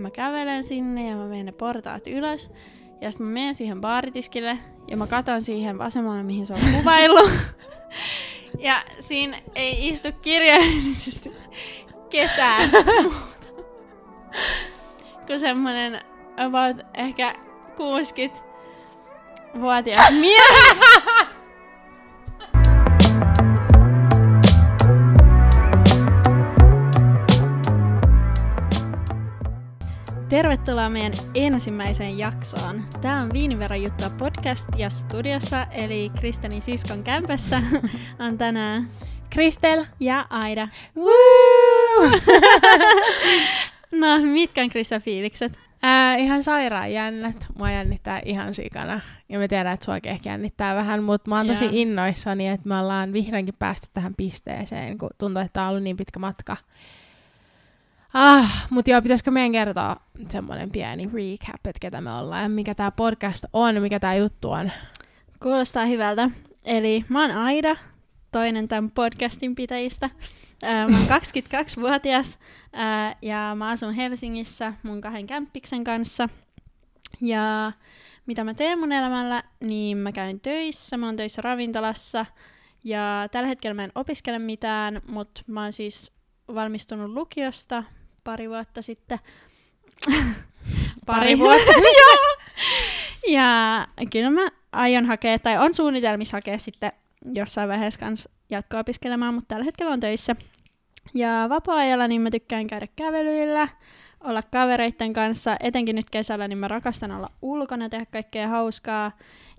mä kävelen sinne ja mä menen ne portaat ylös. Ja sitten mä menen siihen baaritiskille ja mä katon siihen vasemmalle, mihin se on kuvaillut. ja siinä ei istu kirjaimellisesti ketään muuta. Kun semmonen about ehkä 60-vuotias mies. Tervetuloa meidän ensimmäiseen jaksoon. Tämä on Viiniveron juttua podcast ja studiossa, eli Kristenin siskon kämpässä on tänään Kristel ja Aida. No, mitkä on Kristel fiilikset? Ää, ihan sairaan jännät. Mua jännittää ihan sikana. Ja me tiedän, että sua ehkä jännittää vähän, mutta mä oon tosi Joo. innoissani, että me ollaan vihdoinkin päästy tähän pisteeseen, kun tuntuu, että tää on ollut niin pitkä matka. Ah, mutta joo, pitäisikö meidän kertoa semmoinen pieni recap, että ketä me ollaan mikä tämä podcast on, mikä tämä juttu on. Kuulostaa hyvältä. Eli mä oon Aida, toinen tämän podcastin pitäjistä. Ää, Mä oon 22-vuotias ää, ja mä asun Helsingissä mun kahden kämppiksen kanssa. Ja mitä mä teen mun elämällä, niin mä käyn töissä, mä oon töissä ravintolassa. Ja tällä hetkellä mä en opiskele mitään, mutta mä oon siis valmistunut lukiosta pari vuotta sitten. Pari vuotta. Joo. Ja kyllä mä aion hakea, tai on suunnitelmissa hakea sitten jossain vaiheessa kans jatko-opiskelemaan, mutta tällä hetkellä on töissä. Ja vapaa-ajalla niin mä tykkään käydä kävelyillä, olla kavereitten kanssa, etenkin nyt kesällä, niin mä rakastan olla ulkona, tehdä kaikkea hauskaa.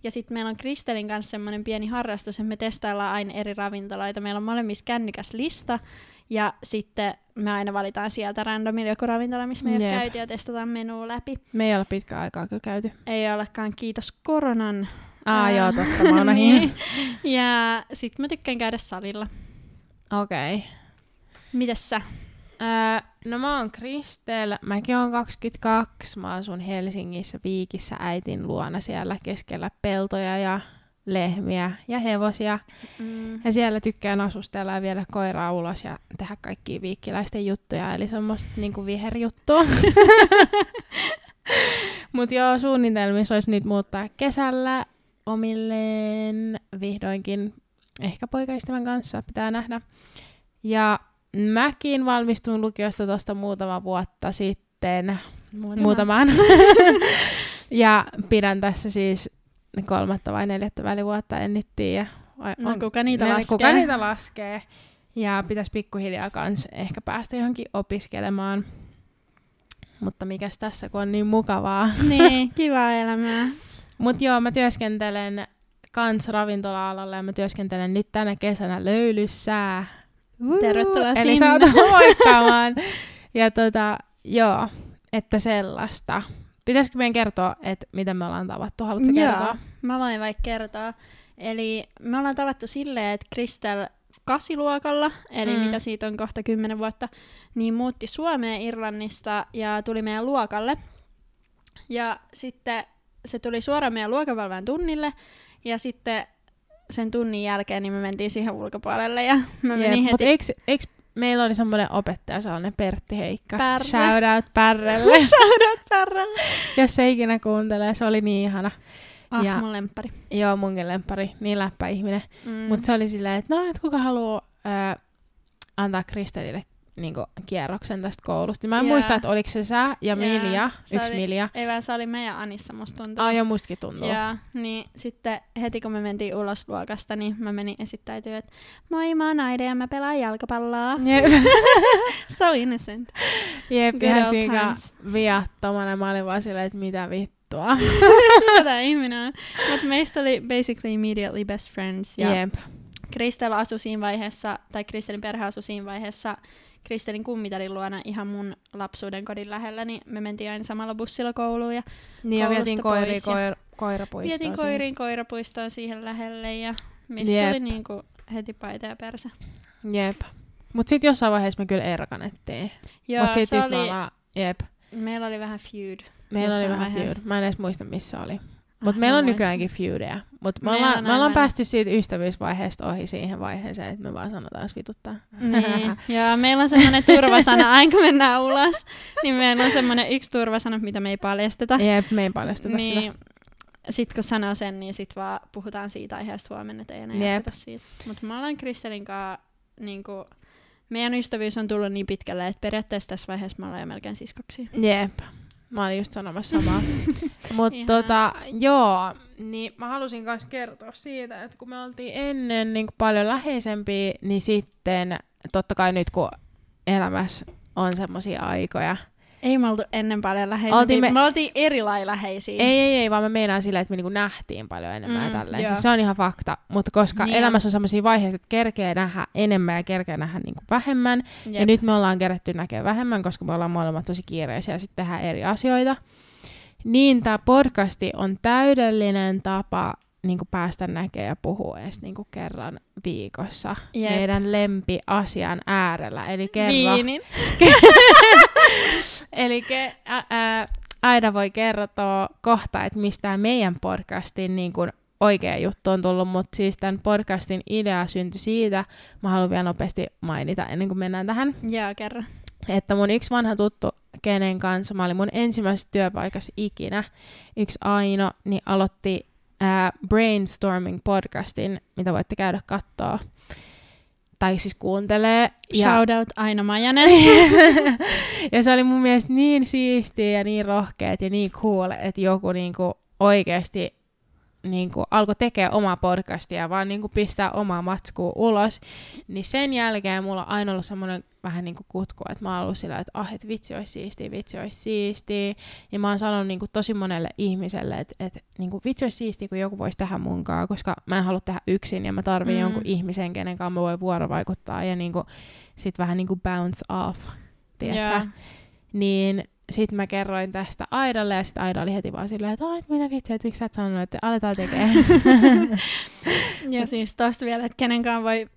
Ja sitten meillä on Kristelin kanssa semmoinen pieni harrastus, että me testaillaan aina eri ravintoloita. Meillä on molemmissa kännykäs lista, ja sitten me aina valitaan sieltä randomilla joku ravintola, missä me ei ole käyty, ja testataan menua läpi. Me ei ole pitkä aikaa kyllä käyty. Ei olekaan, kiitos koronan. Aa, Ää, joo, totta, mä oon niin. Ja sit mä tykkään käydä salilla. Okei. Okay. Mites sä? Öö, no mä oon Kristel, mäkin oon 22, mä asun Helsingissä Viikissä äitin luona siellä keskellä peltoja ja lehmiä ja hevosia. Mm. Ja siellä tykkään asustella ja viedä koiraa ulos ja tehdä kaikkia viikkiläisten juttuja, eli semmoista niinku viherjuttua. Mut joo, suunnitelmissa olisi nyt muuttaa kesällä omilleen vihdoinkin, ehkä poikaystävän kanssa, pitää nähdä. Ja mäkin valmistuin lukiosta tuosta muutama vuotta sitten, Muutama. muutaman. ja pidän tässä siis kolmatta vai neljättä välivuotta, en nyt tiedä. Vai No, kuka niitä ne- laskee? Kuka niitä laskee. Ja pitäisi pikkuhiljaa kans ehkä päästä johonkin opiskelemaan. Mutta mikäs tässä, kun on niin mukavaa. niin, kivaa elämää. Mut joo, mä työskentelen kans ravintola-alalla ja mä työskentelen nyt tänä kesänä löylyssä. Tervetuloa Eli sinne. saat moikkaamaan. ja tota, joo, että sellaista. Pitäisikö meidän kertoa, että miten me ollaan tavattu? Haluatko Joo, kertoa? mä voin vaikka kertoa. Eli me ollaan tavattu silleen, että Kristel kasiluokalla, eli Mm. mitä siitä on kohta kymmenen vuotta, niin muutti Suomeen Irlannista ja tuli meidän luokalle. Ja sitten se tuli suoraan meidän luokavalvajan tunnille, ja sitten sen tunnin jälkeen niin me mentiin siihen ulkopuolelle, ja mä menin heti... Mutta eikö, eikö meillä oli semmoinen opettaja, sellainen Pertti Heikka. Pärre. Shout out Pärrelle. Shoutout Pärrälle! Jos se ikinä kuuntelee, se oli niin ihana. Ah, Ja- mun lemppari. Joo, munkin lempari, niin läppä ihminen. Mm. Mm. Mutta se oli silleen, että no, et kuka haluaa äh, antaa Kristelille niinku, kierroksen tästä koulusta. Mä en Jaa. muista, että oliko se sä ja Jaa, Milja, se yksi oli- Milja. Ei vaan se oli meidän Anissa, musta tuntuu. Ai, joo, mustakin tuntuu. Ja niin sitten heti kun me mentiin ulos luokasta, niin mä menin esittäytyä, että moi mä oon Aide ja mä pelaan jalkapalloa. Jep, So innocent. Jep ihan siinä viattomana. Mä olin vaan silleen, että mitä vittua. Mitä ihminen on. Mutta meistä oli basically immediately best friends. Ja Jep. Kristel asui siinä vaiheessa, tai Kristelin perhe asui siinä vaiheessa Kristelin kummitärin luona ihan mun lapsuuden kodin lähellä, niin me mentiin aina samalla bussilla kouluun ja Niin ja vietiin koiri, koir, koirapuistoon. vietiin siihen. koiriin koirapuistoon siihen lähelle ja mistä Jep. tuli niinku heti paita ja persä. Jep. Mut sit jossain vaiheessa me kyllä erkanettiin. Joo, Mut sit se oli, jep. meillä oli vähän feud. Meillä oli vähän vaiheessa. feud. Mä en edes muista, missä oli. Mutta meillä on nykyäänkin feudeja. Mutta me ollaan, me ollaan päästy siitä ystävyysvaiheesta ohi siihen vaiheeseen, että me vaan sanotaan, jos vituttaa. Niin. Ja meillä on semmoinen turvasana, aina kun mennään ulos, niin meillä on semmoinen yksi turvasana, mitä me ei paljasteta. Jep, me ei paljasteta sitä. niin, sitten kun sanoo sen, niin sit vaan puhutaan siitä aiheesta huomenna, että ei enää Jep. jatketa siitä. Mutta me ollaan Kristelin kanssa, niinku, meidän ystävyys on tullut niin pitkälle, että periaatteessa tässä vaiheessa me ollaan jo melkein siskoksia. Jep. Mä olin just sanomassa samaa. Mutta tota, joo, niin mä halusin myös kertoa siitä, että kun me oltiin ennen niin paljon läheisempiä, niin sitten totta kai nyt kun elämässä on semmoisia aikoja. Ei me oltu ennen paljon läheisiä. Oltiin me- me... me oltiin eri lailla läheisiä. Ei, ei, ei, vaan mä meinaan silleen, että me niinku nähtiin paljon enemmän mm, ja tälleen. joo. Siis se on ihan fakta, mutta koska Niin elämässä on semmoisia vaiheita, että kerkee nähdä enemmän ja kerkee nähdä niinku vähemmän, Jep. Ja nyt me ollaan kerätty näkee vähemmän, koska me ollaan molemmat tosi kiireisiä ja sitten tehdään eri asioita. Niin tämä podcasti on täydellinen tapa niin päästä näkemään ja puhua edes niin kerran viikossa Jep. meidän lempiasian äärellä. Eli kerran. Viinin. Eli ke, ä, ä, Aida voi kertoa kohta, että mistä meidän podcastin niin kuin oikea juttu on tullut, mutta siis tämän podcastin idea syntyi siitä, mä haluan vielä nopeasti mainita ennen kuin mennään tähän, Joo, kerran. että mun yksi vanha tuttu, kenen kanssa mä olin mun ensimmäisessä työpaikassa ikinä, yksi Aino, niin aloitti ää, Brainstorming podcastin, mitä voitte käydä katsoa. Tai siis kuuntelee. Ja, Shout out Aino Majanen. ja se oli mun mielestä niin siistiä ja niin rohkeet ja niin cool, että joku niinku oikeasti niinku alkoi tekemään omaa podcastia vaan niinku pistää omaa matskua ulos, niin sen jälkeen mulla on aina ollut semmoinen vähän niinku kutku, että mä oon ollut sillä, että ah, et vitsi olisi siistiä, vitsi olisi siistiä. Ja mä oon sanonut niinku tosi monelle ihmiselle, että et, niinku, vitsi olisi siistiä, kun joku voisi tehdä munkaan, koska mä en halua tehdä yksin ja mä tarvin Mm. jonkun ihmisen, kenen kanssa mä voin vuorovaikuttaa ja niinku, sit vähän niinku bounce off, tiedätkö? Joo. Niin sit mä kerroin tästä Aidalle ja sit Aida oli heti vaan silleen, että ai mitä vitsi, että miksi sä et sanonut, että aletaan tekemään. Ja siis tosta vielä, että kenenkaan voi...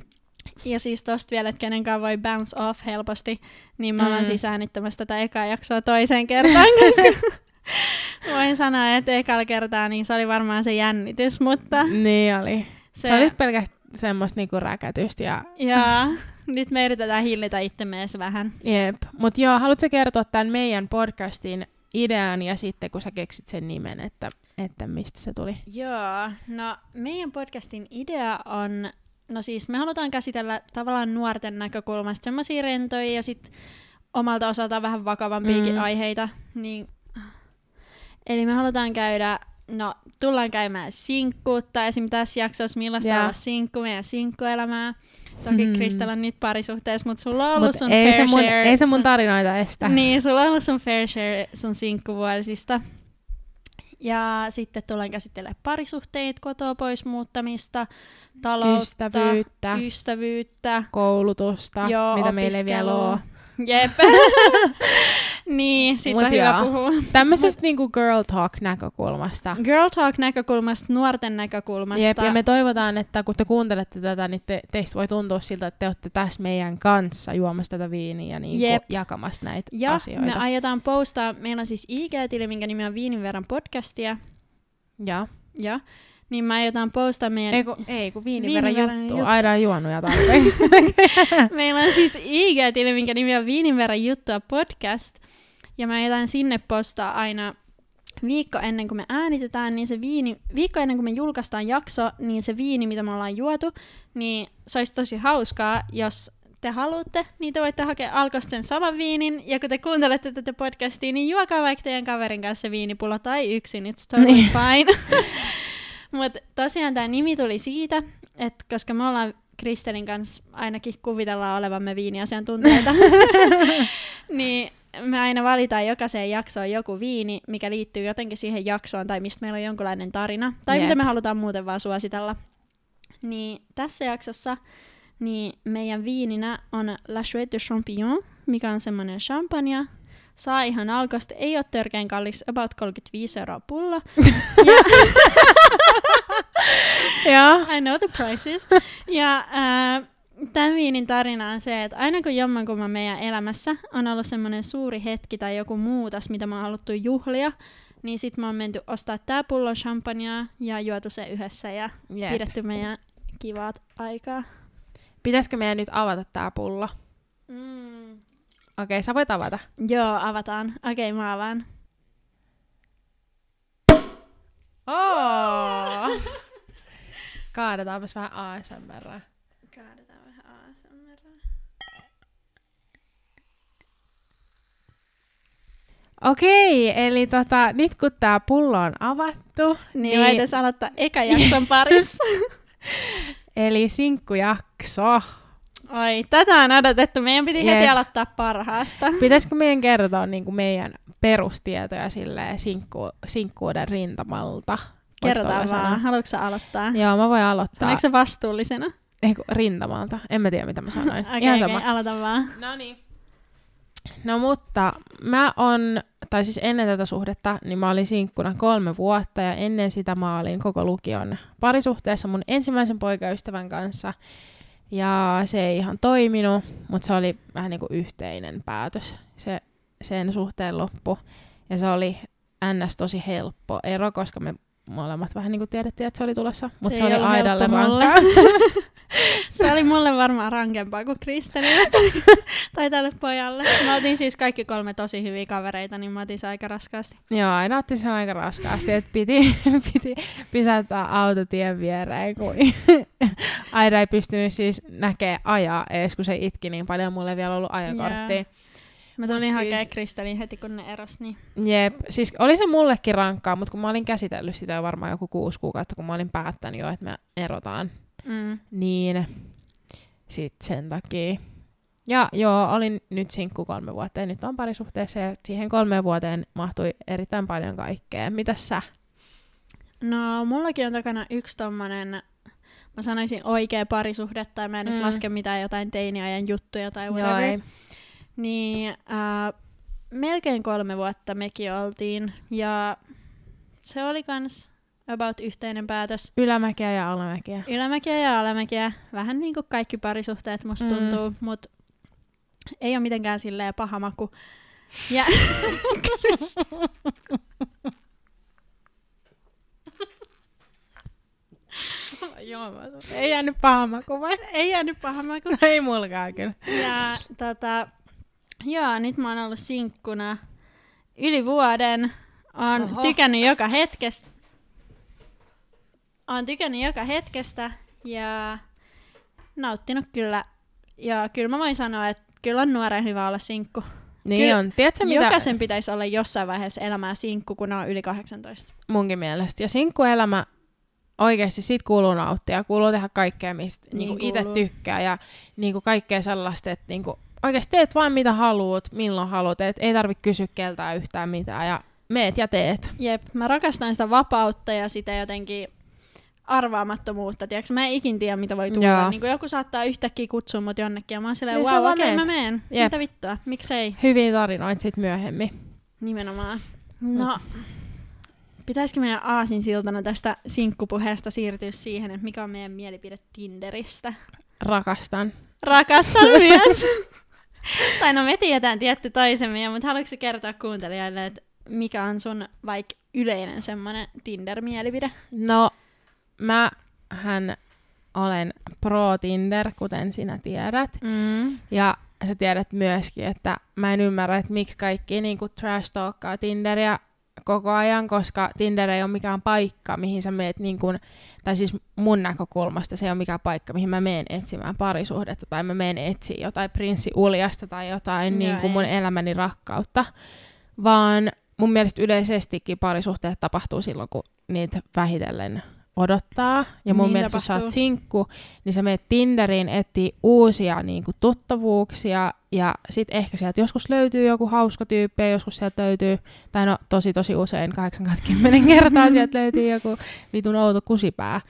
ja siis tosta vielä, että kenenkaan voi bounce off helposti, niin mä olen Mm. siis äänittämässä tätä ekaa jaksoa toiseen kertaan, koska voin sanoa, että ekalla kertaa niin se oli varmaan se jännitys, mutta niin oli. Se, se, oli pelkästään semmoista niinku räkätystä ja ja nyt me yritetään hillitä itsemme edes vähän. jep. Mut joo, haluatko kertoa tämän meidän podcastin idean ja sitten kun sä keksit sen nimen, että, että mistä se tuli? Joo, no meidän podcastin idea on, no siis me halutaan käsitellä tavallaan nuorten näkökulmasta semmoisia rentoja ja sitten omalta osaltaan vähän vakavampiakin Mm. aiheita. Niin, eli me halutaan käydä, no tullaan käymään sinkkuutta esim. tässä jaksossa, millaista Joo. olla sinkku, meidän sinkkuelämää. Toki Mm. Kristella on nyt parisuhteessa, mutta sulla on ollut Mut sun ei, fair se mun, share. ei se mun tarinoita estä. niin, sulla on ollut sun fair share sun sinkkuvuosista. Ja sitten tullaan käsittelemään parisuhteita, kotoa pois muuttamista, taloutta, Ystävyyttä, ystävyyttä. koulutusta, Joo, mitä meillä ei vielä ole. Jep. niin, siitä Mut on hyvä joo. puhua. Tämmöisestä niinku girl talk näkökulmasta. Girl talk näkökulmasta, nuorten näkökulmasta. Jep, ja me toivotaan, että kun te kuuntelette tätä, niin te, teistä voi tuntua siltä, että te olette tässä meidän kanssa juomassa tätä viiniä ja niinku Jep. jakamassa näitä ja asioita. me aiotaan postaa, meillä on siis IG-tili, minkä nimi on Viinin verran podcastia. ja. Ja, niin me aiotaan postaa meidän Ei kun, ei, kun viinin, Viinin verran verran juttu. juttu. Aina on juonut ja tarpeeksi. Meillä on siis IG-tili, minkä nimi on Viinin verran juttua podcast. Ja mä aiotaan sinne postaa aina viikko ennen kuin me äänitetään, niin se viini, viikko ennen kuin me julkaistaan jakso, niin se viini, mitä me ollaan juotu, niin se olisi tosi hauskaa, jos te haluatte, niin te voitte hakea alkosta sen saman viinin, ja kun te kuuntelette tätä podcastia, niin juokaa vaikka teidän kaverin kanssa se viinipullo tai yksin, it's totally Niin. fine. Mutta tosiaan tämä nimi tuli siitä, että koska me ollaan Kristelin kanssa ainakin kuvitellaan olevamme viiniasiantuntijoita, niin me aina valitaan jokaiseen jaksoon joku viini, mikä liittyy jotenkin siihen jaksoon tai mistä meillä on jonkunlainen tarina, tai Jep. mitä me halutaan muuten vaan suositella. Niin tässä jaksossa niin meidän viininä on La Chouette de Champignon, mikä on semmoinen champagne. Saa ihan alkosta, ei ole törkeän kallis, about 35 euroa pullo. ja. I know the prices. Ja äh, tämän viinin tarina on se, että aina kun jommankumman meidän elämässä on ollut semmoinen suuri hetki tai joku muutos, mitä me on haluttu juhlia, Niin sit me on menty ostaa tää pullo champagnea ja juotu se yhdessä ja Jep. pidetty meidän kivat aikaa. Pitäisikö meidän nyt avata tää pullo? Mm. Okei, sä voit avata. Joo, avataan. Okei, mä avaan. Oh! Kaadetaanpas vähän ASMR. Kaadetaan vähän ASMR. Okei, eli tota, nyt kun tää pullo on avattu, Niin, Niin. mä aloittaa eka jakson parissa. eli sinkkujakso. Oi, tätä on odotettu. Meidän piti Jep. heti aloittaa parhaasta. Pitäisikö meidän kertoa niin kuin meidän perustietoja silleen sinkku, sinkkuuden rintamalta? Kerrotaan vaan. Haluatko sä aloittaa? Joo, mä voin aloittaa. Sanoiko se vastuullisena? Ei, kun rintamalta. En mä tiedä, mitä mä sanoin. Okei, Ihan okay, sama. okay, aloita vaan. No niin. No mutta mä on, tai siis ennen tätä suhdetta, niin mä olin sinkkuna kolme vuotta ja ennen sitä mä olin koko lukion parisuhteessa mun ensimmäisen poikaystävän kanssa. Ja se ei ihan toiminut, mutta se oli vähän niin kuin yhteinen päätös se, sen suhteen loppu. Ja se oli ns. tosi helppo ero, koska me molemmat vähän niin kuin tiedettiin, että se oli tulossa. Mutta se, ei oli aidalle rankkaa. Se oli mulle varmaan rankempaa kuin Kristelille tai tälle pojalle. Mä otin siis kaikki kolme tosi hyviä kavereita, niin mä otin se aika raskaasti. Joo, aina otti sen aika raskaasti, että piti, piti pysäyttää autotien viereen, kun Aida ei pystynyt siis näkee ajaa edes, kun se itki niin paljon, mulla ei vielä ollut ajokorttia. Mä tulin Mut siis... siis- Kristelin heti, kun ne eros. Niin... Jep, siis oli se mullekin rankkaa, mutta kun mä olin käsitellyt sitä jo varmaan joku kuusi kuukautta, kun mä olin päättänyt jo, että me erotaan, Mm. niin sit sen takia. Ja joo, olin nyt sinkku kolme vuotta ja nyt on parisuhteessa ja siihen kolmeen vuoteen mahtui erittäin paljon kaikkea. Mitäs sä? No, mullakin on takana yksi tommonen, mä sanoisin oikea parisuhde, tai mä en mm. nyt laske mitään jotain teiniajan juttuja tai Joo, whatever. ei. Niin äh, melkein kolme vuotta mekin oltiin, ja se oli kans about yhteinen päätös. Ylämäkiä ja alamäkiä. Ylämäkiä ja alamäkiä, vähän niin kuin kaikki parisuhteet musta Mm. tuntuu, mut ei ole mitenkään silleen paha maku. Ja Joo, mä Ei jäänyt paha maku vai? ei jäänyt paha maku. No ei mulkaan kyllä. Ja tota, joo, nyt mä oon ollut sinkkuna yli vuoden. Oon Oho. tykännyt joka hetkestä. Oon tykännyt joka hetkestä ja nauttinut kyllä. Ja kyllä mä voin sanoa, että kyllä on nuoren hyvä olla sinkku. Niin Kyllä on. Tiedätkö mitä Jokaisen pitäisi olla jossain vaiheessa elämää sinkku, kun on yli 18. munkin mielestä? Ja sinkkuelämä oikeasti siitä kuuluu nauttia. Kuuluu tehdä kaikkea, mistä Niin niin itse tykkää. Ja niinku kaikkea sellaista, että niinku, oikeasti teet vaan mitä haluat, milloin haluat. Et ei tarvitse kysyä keltään yhtään mitään. Ja meet ja teet. Jep, mä rakastan sitä vapautta ja sitä jotenkin arvaamattomuutta. Tiedätkö? Mä en ikin tiedä, mitä voi tulla. Joo. Niin kuin joku saattaa yhtäkkiä kutsua mut jonnekin ja mä oon silleen, Niin, wow, vaan okei, okay, mä meen. Jep. Mitä vittua, miksei? Hyviä tarinoita sit myöhemmin. Nimenomaan. No, pitäisikö meidän aasinsiltana tästä sinkkupuheesta siirtyä siihen, että mikä on meidän mielipide Tinderistä? Rakastan. Rakastan myös. tai no me tiedetään tietty toisemme, mutta haluatko kertoa kuuntelijoille, että mikä on sun vaikka yleinen semmoinen Tinder-mielipide? No, mä hän olen pro Tinder, kuten sinä tiedät. Mm. Ja sä tiedät myöskin, että mä en ymmärrä, että miksi kaikki niinku trash talkkaa Tinderia koko ajan, koska Tinder ei ole mikään paikka, mihin sä meet, niin kun, tai siis mun näkökulmasta se ei ole mikään paikka, mihin mä menen etsimään parisuhdetta, tai mä menen etsiä jotain prinssi Uljasta tai jotain Joo, niin kuin mun elämäni rakkautta, vaan mun mielestä yleisestikin parisuhteet tapahtuu silloin, kun niitä vähitellen odottaa. Ja mun Niin mielestä, jos sä oot tapahtuu. sinkku, niin sä menet Tinderiin etsiä uusia niin kuin, tuttavuuksia, ja sit ehkä sieltä joskus löytyy joku hauska tyyppi, ja joskus sieltä löytyy, tai no tosi tosi usein, 80 kertaa sieltä löytyy joku vitun outo kusipää.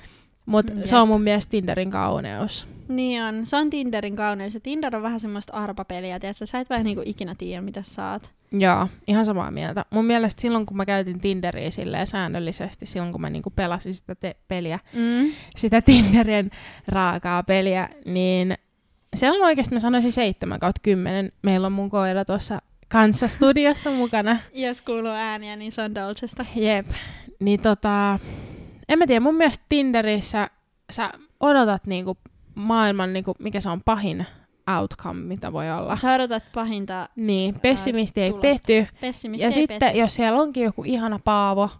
Mutta Jep. se on mun mielestä Tinderin kauneus. Niin on. Se on Tinderin kauneus. Ja Tinder on vähän semmoista arpapeliä, tiedätkö? Sä et vähän niinku ikinä tiedä, mitä saat. Joo, ihan samaa mieltä. Mun mielestä silloin, kun mä käytin Tinderiä silleen säännöllisesti, silloin kun mä niinku pelasin sitä te- peliä, Mm. sitä Tinderin raakaa peliä, niin siellä on oikeasti, mä sanoisin 7 kautta 10. Meillä on mun koira tuossa kanssa studiossa mukana. Jos kuuluu ääniä, niin se on Dolcesta. Jep. Niin tota, en mä tiedä, mun mielestä Tinderissä sä odotat niinku maailman, niinku, mikä se on pahin outcome, mitä voi olla. Sä odotat pahinta Niin, pessimisti ei tulosta. petty. pessimisti Ja ei sitten, petty. jos siellä onkin joku ihana paavo,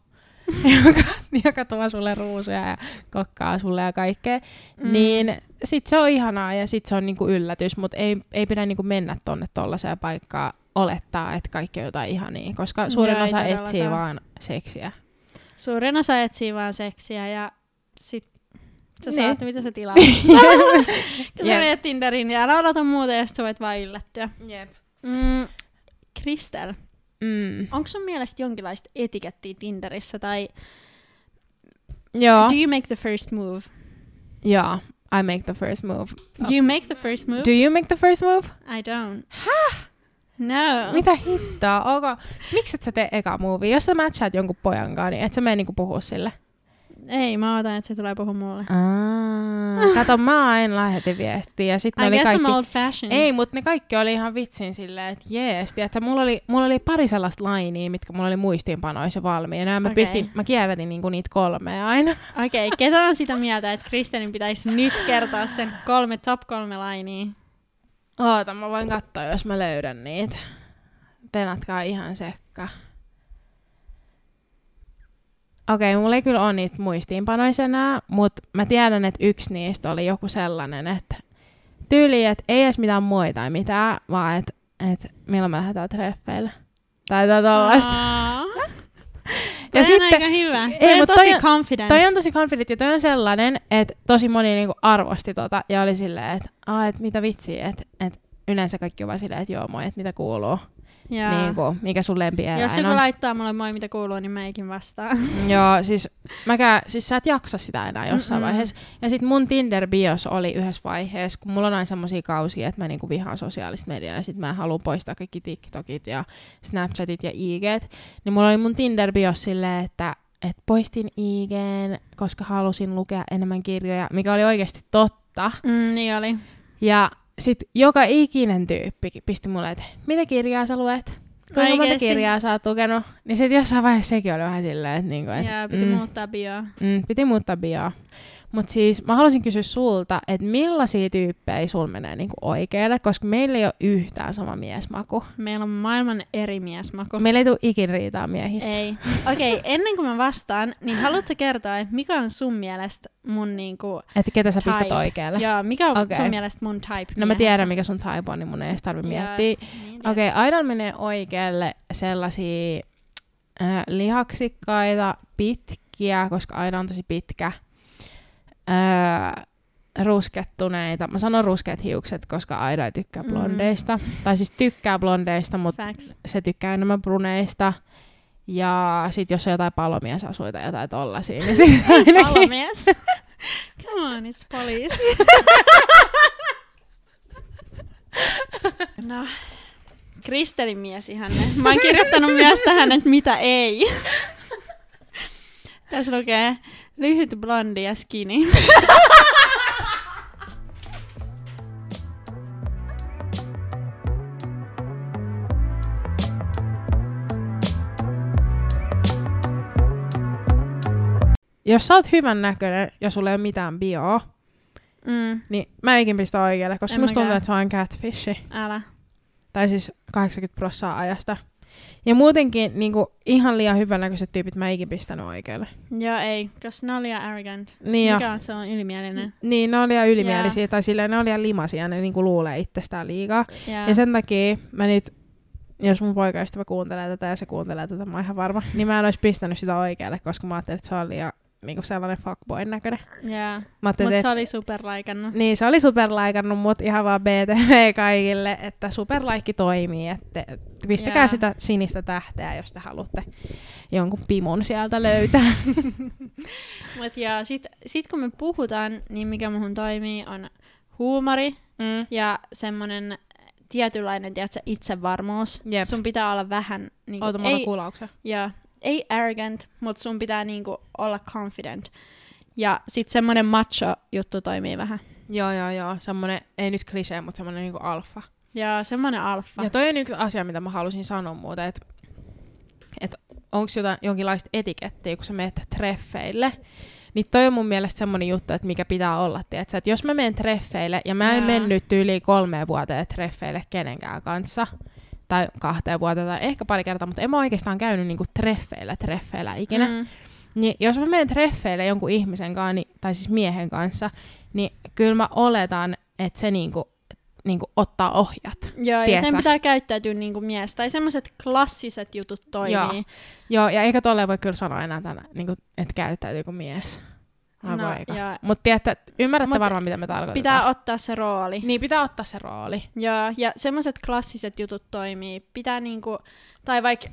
joka, joka tuo sulle ruusuja ja kokkaa sulle ja kaikkea, mm. niin sit se on ihanaa ja sit se on niinku yllätys, mutta ei, ei pidä niinku mennä tonne tollaiseen paikkaan olettaa, että kaikki on jotain ihania, koska suurin Joo, ei osa etsii vaan seksiä. Suurin osa etsii vaan seksiä ja sit sä Niin. saat, mitä sä tilaat. Kun sä menet Tinderiin, niin älä odota muuta ja sit sä voit vaan yllättyä. Jep. Mm, Kristel, Mm. onko sun mielestä jonkinlaista etikettiä Tinderissä tai Joo, do you make the first move? joo. I make the first move. You make the first move? Do you make the first move? I don't. Häh? No. Mitä hittoa? Onko, miksi et sä tee eka movie? Jos sä matchaat jonkun pojan kanssa, niin et sä mene niinku puhua sille. Ei, mä odotan, että se tulee puhua mulle. Aa, kato, mä aina lähetin viestiä ja sitten I oli kaikki... Old fashioned. Ei, mutta ne kaikki oli ihan vitsin silleen, että jees, tiedätkö, mulla oli, mulla oli pari sellaista lainia, mitkä mulla oli muistiinpanoissa valmiina, ja mä, Okei. pistin, mä kierrätin niinku niitä kolmea aina. Okei, okay, ketä on sitä mieltä, että Kristelin pitäisi nyt kertoa sen kolme top kolme lainia? Oota, mä voin katsoa, jos mä löydän niitä. Penatkaa ihan sekka. Okei, okay, mulla ei kyllä ole niitä muistiinpanoissa enää, mutta mä tiedän, että yksi niistä oli joku sellainen, että tyyli, että ei edes mitään muita tai mitään, vaan että et milloin me lähdetään treffeille. Tai jotain tollaista. Ja Toi on sitten- aika hyvä. Ei, Toi on tosi toi on- confident. Toi on tosi confident ja toi on sellainen, että tosi moni niinku arvosti tota ja oli silleen, että et mitä vitsiä, että et yleensä kaikki on vaan silleen, että joo moi, että mitä kuuluu, Jaa. niinku, mikä sun lempieläin Jos joku on. laittaa mulle moi mitä kuuluu, niin mä eikin vastaan. Joo, siis, mäkään, siis sä et jaksa sitä enää jossain Mm-mm. vaiheessa. Ja sit mun Tinder-bios oli yhdessä vaiheessa, kun mulla on aina semmosia kausia, että mä niinku vihaan sosiaalista mediaa ja sit mä haluan poistaa kaikki TikTokit ja Snapchatit ja IGt, niin mulla oli mun Tinder-bios silleen, että et poistin IGn, koska halusin lukea enemmän kirjoja, mikä oli oikeasti totta. Mm, niin oli. Ja sit joka ikinen tyyppi pisti mulle, että mitä kirjaa sä luet? Kuinka monta Oikeesti? kirjaa sä oot lukenut? Niin sit jossain vaiheessa sekin oli vähän silleen, että niinku, et, Ja piti muuttaa bioa. Mm, piti muuttaa bioa. Mutta siis mä haluaisin kysyä sulta, että millaisia tyyppejä sul menee niinku oikealle, koska meillä ei ole yhtään sama miesmaku. Meillä on maailman eri miesmaku. Meillä ei tule ikin riitaa miehistä. Ei. Okei, okay, ennen kuin mä vastaan, niin haluatko kertoa, että mikä on sun mielestä mun niinku... Että ketä sä pistät Type. oikealle. Joo, mikä on Okei. sun mielestä mun type No mä tiedän, mikä sun type on, niin mun ei edes tarvi Joo, miettiä. niin. Okei, okay, Aidal menee oikealle sellaisia äh, lihaksikkaita, pitkiä, koska Aida on tosi pitkä. Äh, ruskettuneita. Mä sanon ruskeat hiukset, koska Aida ei tykkää Mm. blondeista. Tai siis tykkää blondeista, mutta Facts. se tykkää enemmän bruneista. Ja sit jos on jotain palomiesasuja tai jotain tollasia, niin sit. Palomies. Come on, it's police. no, Kristelin mies ihanne. Mä oon kirjoittanut myös tähän, että mitä ei. Tässä lukee lyhyt blondi ja skinny. Jos sä oot hyvän näköinen ja sulla ei ole mitään bioa, Mm, niin mä eikin pistä oikealle, koska En musta tuntuu, että se on catfishi. älä. Tai siis 80 prossaa ajasta. Ja muutenkin niin kuin, ihan liian hyvännäköiset tyypit mä eikin pistänyt oikealle. Joo, ei, koska ne oli liian arrogant. Niin, Mikä on, se on ylimielinen. niin ne oli liian ylimielisiä, tai silleen ne oli liian limasia, ne niin kuin, luulee itsestään liikaa. Ja, Ja sen takia mä nyt, jos mun poikaystävä kuuntelee tätä ja se kuuntelee tätä, mä oon ihan varma, niin mä en olisi pistänyt sitä oikealle, koska mä ajattelin, että se on liian niin kuin sellainen fuckboyn näköinen. ajattelin, Mutta se oli superlaikannut. Niin, se oli superlaikannut mut ihan vaan BTV kaikille, että superlaikki toimii. Että pistäkää Jaa. sitä sinistä tähteä, jos te haluatte jonkun pimun sieltä löytää. Mut ja sit, sit kun me puhutaan, niin mikä muhun toimii on huumori Mm. ja semmonen tietynlainen tiedätkö, itsevarmuus. Jep. Sun pitää olla vähän, niinku, mä otan ei, kuulauksen. ja, ei arrogant, mutta sun pitää niinku olla confident. Ja sit semmonen macho juttu toimii vähän. Joo, joo, joo. Semmonen, ei nyt klisee, mutta semmonen niinku alfa. Ja semmoinen alfa. Ja toi on yksi asia, mitä mä halusin sanoa muuten, että et onko jotain jonkinlaista etikettiä, kun sä menet treffeille, niin toi on mun mielestä semmoinen juttu, että mikä pitää olla, tiedätkö? että jos mä menen treffeille, ja mä en Jaa. mennyt yli kolmeen vuoteen treffeille kenenkään kanssa, tai kahteen vuoteen, tai ehkä pari kertaa, mutta en mä oikeastaan käynyt niinku treffeillä treffeillä ikinä. Mm. Niin jos mä menen treffeille jonkun ihmisen kanssa, niin, tai siis miehen kanssa, niin kyllä mä oletan, että se niinku, niinku ottaa ohjat. Joo, ja Tiedätkö? sen pitää käyttäytyä niin kuin mies. Tai semmoiset klassiset jutut toimii. Joo. Joo, ja eikä tolleen voi kyllä sanoa enää tänä, niinku, että käyttäytyy kuin mies. No, ja Mutta tiedätte, ymmärrätte Mut varmaan, mitä me tarkoitetaan. pitää ottaa se rooli. Niin, pitää ottaa se rooli. Joo, ja semmoiset klassiset jutut toimii. Pitää niinku, tai vaikka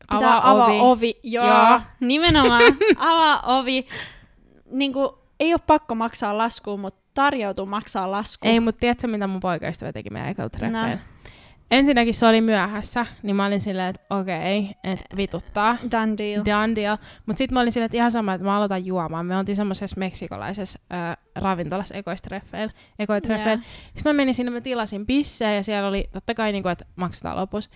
pitää Avaa avaa ovi. ovi. Joo, Joo. nimenomaan avaa ovi. Niinku, ei ole pakko maksaa laskua, mutta tarjoutuu maksaa lasku. Ei, mutta tiedätkö, mitä mun poikaystävä teki meidän treffeillä? No. Ensinnäkin se oli myöhässä, niin mä olin silleen, että okei, että vituttaa. Done deal. Done deal. Mutta sitten mä olin silleen, että ihan sama, että mä aloitan juomaan. Me oltiin semmoisessa meksikolaisessa äh, ravintolassa ekoistreffeillä. ekoitreffeillä. Sitten mä menin sinne, mä tilasin bisseen ja siellä oli totta kai niinku, että maksetaan lopussa.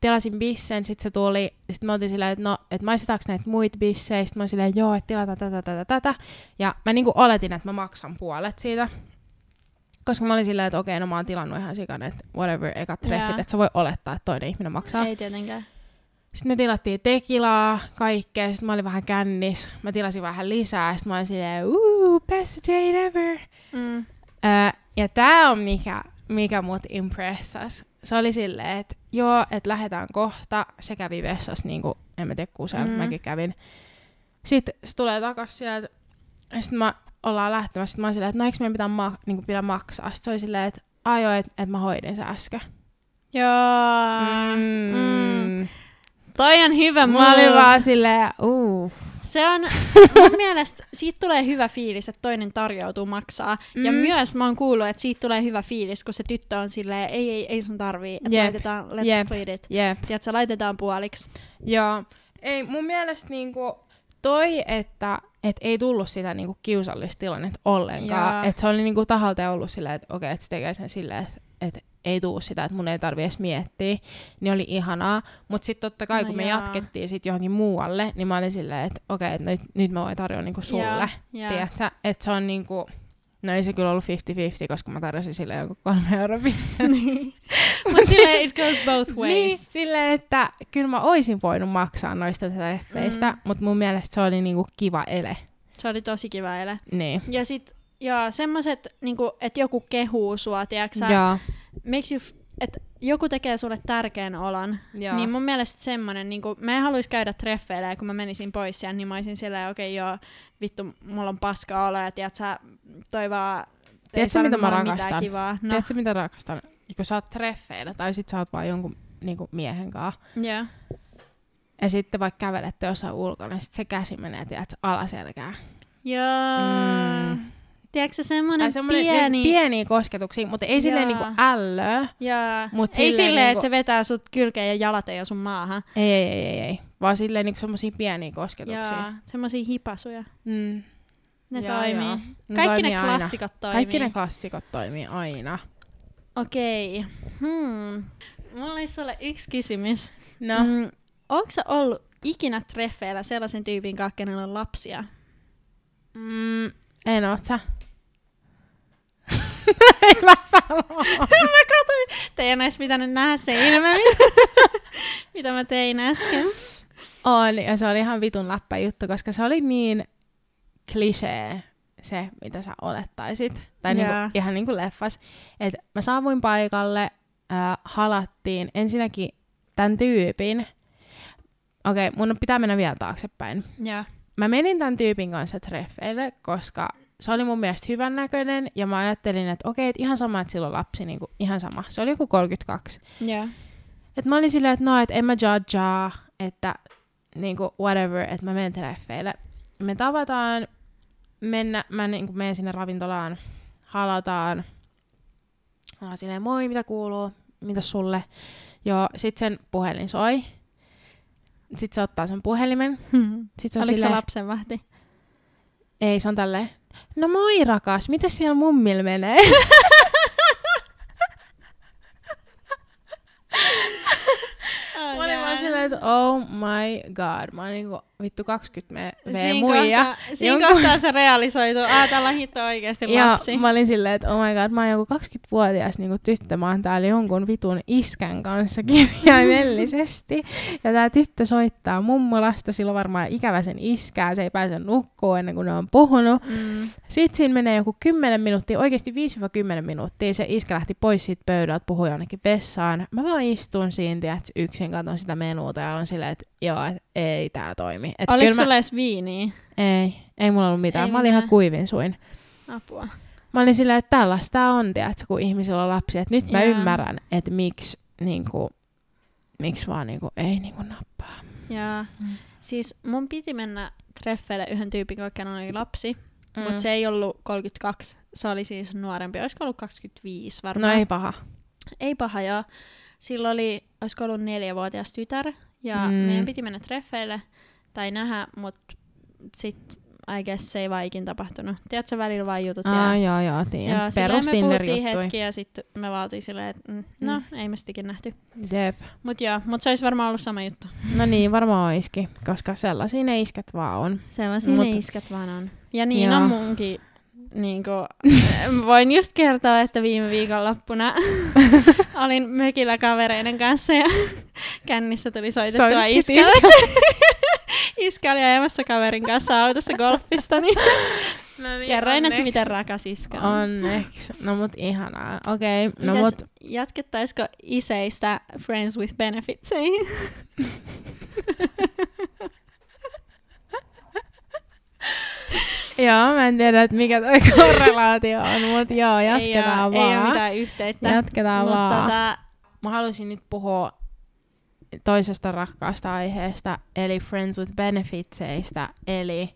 Tilasin bissen, sitten se tuli, sitten mä oltiin silleen, että no, että maistetaanko näitä muita bissejä, sitten mä olin silleen, joo, että tilataan tätä, tätä, tätä. Ja mä niinku oletin, että mä maksan puolet siitä. Koska mä olin silleen, että okei, no mä oon tilannut ihan sikana, että whatever, ekat treffit, Jaa. että sä voi olettaa, että toinen ihminen maksaa. Ei tietenkään. Sitten me tilattiin tekilaa, kaikkea, sitten mä olin vähän kännis. Mä tilasin vähän lisää, sitten mä olin silleen, uuu, best date ever. Mm. Öö, ja tää on mikä, mikä mut impressas. Se oli silleen, että joo, että lähdetään kohta. Se kävi vessassa, niin kuin, en mä tiedä, kun Mm. mäkin kävin. Sitten se tulee takas sieltä. Sitten mä ollaan lähtemässä. Sitten mä oon silleen, että no eikö meidän pitää, ma- niin kuin, pitää maksaa. Sitten se oli silleen, että ai joo, että et mä hoidin se äsken. Joo. Mm. Mm. Toi on hyvä Mä olin move. vaan silleen, uu. Se on, mun mielestä siitä tulee hyvä fiilis, että toinen tarjoutuu maksaa. Mm. Ja myös mä oon kuullut, että siitä tulee hyvä fiilis, kun se tyttö on silleen, ei, ei, ei sun tarvii, että Jep. laitetaan, let's Jep. split it. Jep. Tiedätkö, laitetaan puoliksi. Joo. Ei, mun mielestä niinku toi, että et ei tullut sitä niinku kiusallista tilannetta ollenkaan. Että se oli niinku tahalta ollut silleen, että okei, että se tekee sen silleen, että et ei tuu sitä, että mun ei tarvi edes miettiä. Niin oli ihanaa. Mutta sitten totta kai, No kun me jaa. jatkettiin sit johonkin muualle, niin mä olin silleen, että okei, että nyt, nyt mä voin tarjoa niinku sulle. Tiedätkö? Että se on niinku... No ei se kyllä ollut 50-50, koska mä tarjosin sille joku kolme euro pissen. Mutta silleen it goes both ways. Niin, silleen, että kyllä mä oisin voinut maksaa noista treffeistä, Mm. mutta mun mielestä se oli niinku kiva ele. Se oli tosi kiva ele. Niin. Ja sit, joo, semmoset, niinku, että joku kehuu sua, tiedätkö sä, Joo. makes you, f- että joku tekee sulle tärkeän olon, Joo. Niin mun mielestä semmonen, niin mä en haluaisi käydä treffeillä ja kun mä menisin pois sieltä, niin mä olisin silleen, okei okay, joo, vittu, mulla on paska olo ja tiedät sä, toi vaan, Tiedätkö, mitä mä rakastan? kivaa. No, Tiedätkö, mitä rakastan? Kun sä oot treffeillä tai sit sä oot vaan jonkun niinku miehen kanssa. joo. Ja sitten vaikka kävelette jossain ulkona, niin sit se käsi menee, tiedätkö, alaselkään. Joo. Mm. Tiedätkö Tai semmonen pieni... Pieniä kosketuksia, mutta ei silleen niinku ällöä. Joo. Mut ei silleen niinku- että se vetää sut kylkeen ja jalat ei sun maahan. Ei, ei, ei, ei, ei. Vaan silleen niinku semmosia pieniä kosketuksia. Joo. Semmosia hipasuja. Mm. Ne Joo, toimii. joo. Ne Kaikki ne toimii aina. klassikot toimii. Kaikki ne klassikot toimii aina. Okei. Hmm. Mulla olisi sulle yksi kysymys. No, mm. Onko sä ollut ikinä treffeillä sellaisen tyypin kanssa, kenellä on lapsia? mm, en oot sä. Ei mä mä katsoin, te ei enää edes pitänyt nähdä se ilme, mitä mä tein äsken. On, ja se oli ihan vitun läppä juttu, koska se oli niin klisee se, mitä sä olettaisit. Tai niinku, Jaa. ihan niin kuin leffas. Et mä saavuin paikalle, äh, halattiin ensinnäkin tämän tyypin. Okei, okay, mun pitää mennä vielä taaksepäin. Ja. Mä menin tämän tyypin kanssa treffeille, koska se oli mun mielestä hyvän näköinen, ja mä ajattelin, että okei, että ihan sama, että sillä on lapsi, niin kuin, ihan sama. Se oli joku 32. Ja. Et mä olin silleen, että no, että en mä judgea, että niinku whatever, että mä menen treffeille. Me tavataan, mennä, mä niinku menen sinne ravintolaan, halataan. Mä silleen, moi, mitä kuuluu, mitä sulle? Joo, sit sen puhelin soi. Sit se ottaa sen puhelimen. Sit se Oliko se silleen, lapsenvahti? ei, se on tälleen, no moi rakas, mitä siellä mummilla menee? oh my god, mä oon niinku vittu 20 me, Siinä muija. kohtaa, siinä Jonkun- kohtaa se realisoitu. Ah, tällä hitto oikeasti Ja lapsi. mä olin silleen, että oh my god, mä oon joku 20-vuotias niinku tyttö, mä oon täällä jonkun vitun iskän kanssa kirjaimellisesti. Ja tää tyttö soittaa mummolasta, sillä on varmaan ikävä sen iskää, se ei pääse nukkuun ennen kuin ne on puhunut. Mm. Sitten siinä menee joku 10 minuuttia, oikeasti 5-10 minuuttia. Se iskä lähti pois siitä pöydältä, puhui jonnekin vessaan. Mä vaan istun siinä, tiedät, yksin, katon sitä menuuta ja on silleen, että joo, et ei tää toimi. Et Oliko kyllä sulla edes viiniä? Mä... Ei, ei mulla ollut mitään. Ei mä olin ihan kuivin suin. Apua. Mä olin silleen, että tällaista on, tiedätkö, kun ihmisillä on lapsia. Et nyt mä Joo. ymmärrän, että miksi, niinku, miksi vaan niinku, ei niinku nappaa. Ja Mm. siis mun piti mennä treffeille yhden tyypin, joka oli lapsi, mm. Mutta se ei ollut 32, se oli siis nuorempi, olisiko ollut 25 No varmaan. ei paha. ei paha, joo. Sillä oli, olisiko ollut neljävuotias tytär, ja Mm. mm. meidän piti mennä treffeille tai nähdä, mutta sit I guess se ei vaan ikin tapahtunut. Tiedätkö, välillä vaan jutut jää. Ah, joo, joo, tiedän. Ja silleen Perus me puhuttiin hetki ja sitten me valtiin silleen, että mm, no, ei me sitäkin nähty. Jep. Mut joo, mut se olisi varmaan ollut sama juttu. No niin, varmaan oiskin, koska sellaisia ne iskät vaan on. Sellaisia Mut- ne iskät vaan on. Ja niin Joo. on munkin. Niin voin just kertoa, että viime viikonloppuna olin mökillä kavereiden kanssa ja kännissä tuli soitettua iskälle. Iskä oli ajamassa kaverin kanssa autossa golfista, niin No niin, kerroin, että miten rakas iskä on. Onneksi. No mut ihanaa. Okei, okay, no Mites, mut Jatkettaisiko iseistä Friends with Benefitseihin? Joo, mä en tiedä, että mikä toi korrelaatio on, mut joo, ei, jatketaan oo, vaan. ei ole mitään yhteyttä. Jatketaan Mutta vaan. tota, Mä haluaisin nyt puhua toisesta rakkaasta aiheesta, eli Friends with Benefitseistä, eli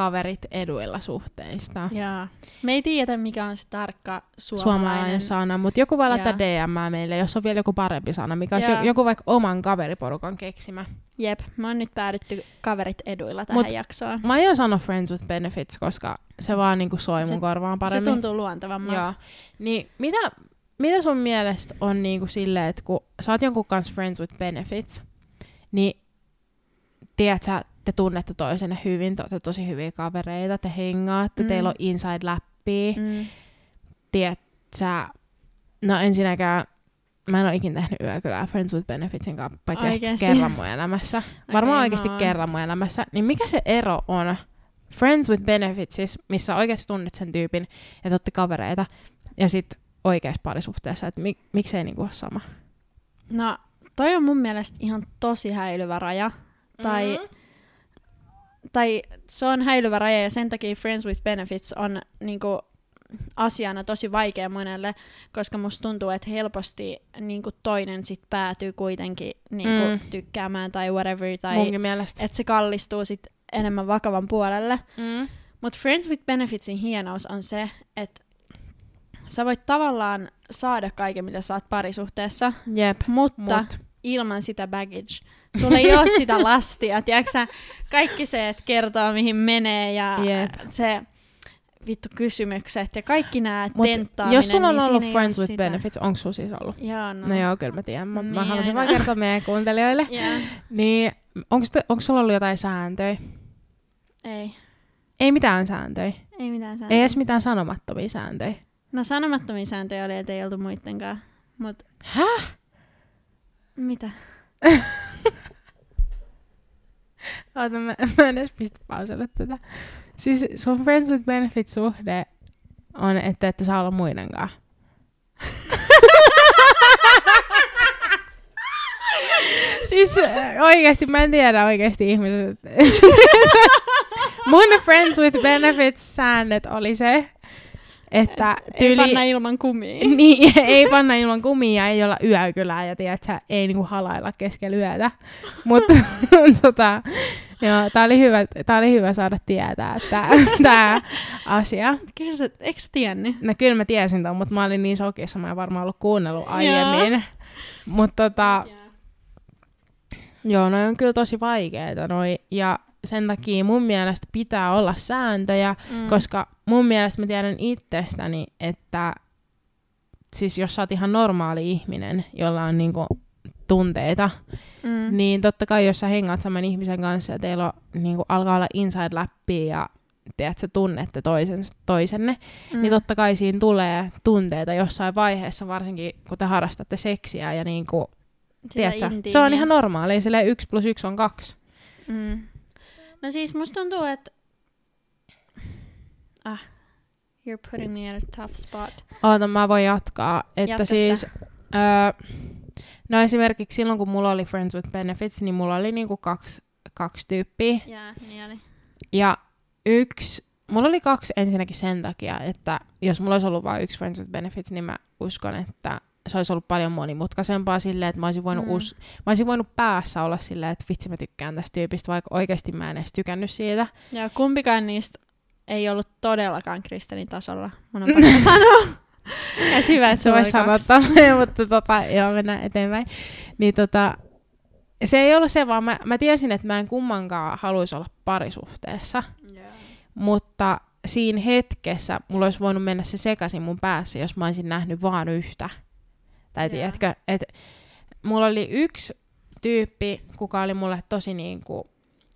kaverit eduilla suhteista. Jaa. Me ei tiedä, mikä on se tarkka Suomalainen, suomalainen. sana, mutta joku voi laittaa. DM meille, jos on vielä joku parempi sana, mikä olisi Joo. jo- joku vaikka oman kaveriporukan keksimä. Jep, mä oon nyt päädytty kaverit eduilla tähän Mut jaksoon. Mä aion sanoa Friends with Benefits, koska se vaan niinku soi mun Se- korvaan Se paremmin. tuntuu luontevammalta. Joo. Niin mitä, mitä sun mielestä on niinku silleen, että kun sä oot jonkun kanssa Friends with Benefits, niin tiedät sä, te tunnette toisenne hyvin, te olette tosi hyviä kavereita, te hengaatte, Mm. teillä on inside läppiä, mm. No ensinnäkään mä en ole ikinä tehnyt yökylää Friends with Benefitsin kanssa, paitsi ehkä kerran mun elämässä. Varmaan Okei, oikeasti mä oon. kerran mun elämässä. Niin mikä se ero on Friends with Benefits, missä oikeasti tunnet sen tyypin ja te olette kavereita, ja sitten oikeassa parisuhteessa, että mik, miksei niinku ole sama? No, toi on mun mielestä ihan tosi häilyvä raja. Tai, Mm. Tai se on häilyvä raja ja sen takia Friends with Benefits on niinku, asiana tosi vaikea monelle, koska musta tuntuu, että helposti niinku, toinen sit päätyy kuitenkin niinku, Mm. tykkäämään tai whatever, tai että se kallistuu sit enemmän vakavan puolelle. Mm. Mutta Friends with Benefitsin hienous on se, että sä voit tavallaan saada kaiken, mitä sä oot parisuhteessa, Jep. mutta Mut. Mut. ilman sitä baggage. Sulla ei ole sitä lastia, tiedätkö? Kaikki se, että kertoo mihin menee ja Jep. se vittu kysymykset ja kaikki nämä Mut tenttaaminen. jos sulla on niin ollut Friends with sitä. Benefits, onko sulla siis ollut? Joo, no. No joo, kyllä mä tiedän. Mä, mä Niin, halusin aina. vaan kertoa meidän kuuntelijoille. Yeah. Niin, onko, sulla ollut jotain sääntöjä? Ei. Ei mitään sääntöjä. Ei mitään sääntöjä. Ei edes mitään sanomattomia sääntöjä. No sanomattomia sääntöjä oli, että ei oltu muittenkaan. Mut Häh? mitä? Oota, mä, mä en edes pistä pauselle tätä. Siis sun Friends with Benefits-suhde on, että ette saa olla muidenkaan. siis äh, oikeesti, mä en tiedä oikeesti ihmiset. Mun Friends with Benefits-säännöt oli se, että Ei tyyli... panna ilman kumia. Niin, ei panna ilman kumia, ei olla yökylää ja tiedät, sä, ei niinku halailla keskellä yötä. Mutta tota, joo, tää oli, hyvä, tää oli hyvä saada tietää, tämä asia. Kyllä sä, eikö sä tiennyt? No kyllä mä tiesin ton, mutta mä olin niin shokissa, mä en varmaan ollut kuunnellut aiemmin. Mutta tota, joo, noi on kyllä tosi vaikeita noi. Ja sen takia mun mielestä pitää olla sääntöjä, Mm. koska mun mielestä mä tiedän itsestäni, että siis jos sä oot ihan normaali ihminen, jolla on niinku, tunteita, Mm. niin totta kai jos sä hengaat saman ihmisen kanssa ja teillä on, niin kuin, alkaa olla inside läppi ja tiedät, sä tunnette toisen, toisenne, mm. niin totta kai siinä tulee tunteita jossain vaiheessa, varsinkin kun te harrastatte seksiä ja niin kuin, Sitä tiedätkö, se on ihan normaali, silleen yksi plus yksi on kaksi. Mm. No siis musta tuntuu, että... Ah, you're putting me in a tough spot. Oota, mä voin jatkaa. Että Jatka siis, öö, no esimerkiksi silloin, kun mulla oli Friends with Benefits, niin mulla oli niinku kaksi, kaksi tyyppiä. Jaa, niin oli. Ja yksi, mulla oli kaksi ensinnäkin sen takia, että jos mulla olisi ollut vain yksi Friends with Benefits, niin mä uskon, että se olisi ollut paljon monimutkaisempaa silleen, että mä olisin voinut, Mm. us- mä olisin voinut päässä olla silleen, että vitsi mä tykkään tästä tyypistä, vaikka oikeasti mä en edes tykännyt siitä. Ja kumpikaan niistä ei ollut todellakaan Kristelin tasolla. Mun on pakko sanoa. Et hyvä, että se oli sanoa tolleen, mutta tota, joo, mennään eteenpäin. Niin tota, se ei ollut se, vaan mä, mä tiesin, että mä en kummankaan haluaisi olla parisuhteessa, mutta siinä hetkessä mulla olisi voinut mennä se sekaisin mun päässä, jos mä olisin nähnyt vaan yhtä. Tai Joo. tiedätkö, että mulla oli yksi tyyppi, kuka oli mulle tosi niin kuin,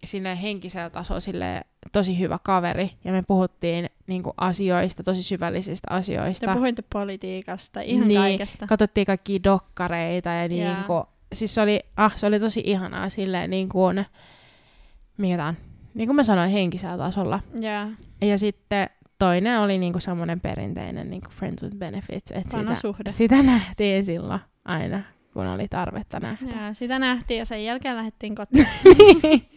sille henkisellä tasolla sille tosi hyvä kaveri, ja me puhuttiin niin kuin, asioista, tosi syvällisistä asioista. Te puhuitte politiikasta, ihan Niin, kaikesta. katsottiin kaikkia dokkareita ja Jaa. niinku, siis se oli, ah, se oli tosi ihanaa silleen niin kuin, mikä tää on, niin kuin mä sanoin, henkisellä tasolla. Joo, Ja sitten toinen oli niinku semmoinen perinteinen niinku friends with benefits, Vanha sitä, suhde. sitä nähtiin silloin aina, kun oli tarvetta nähdä. Joo, sitä nähtiin ja sen jälkeen lähdettiin kotiin.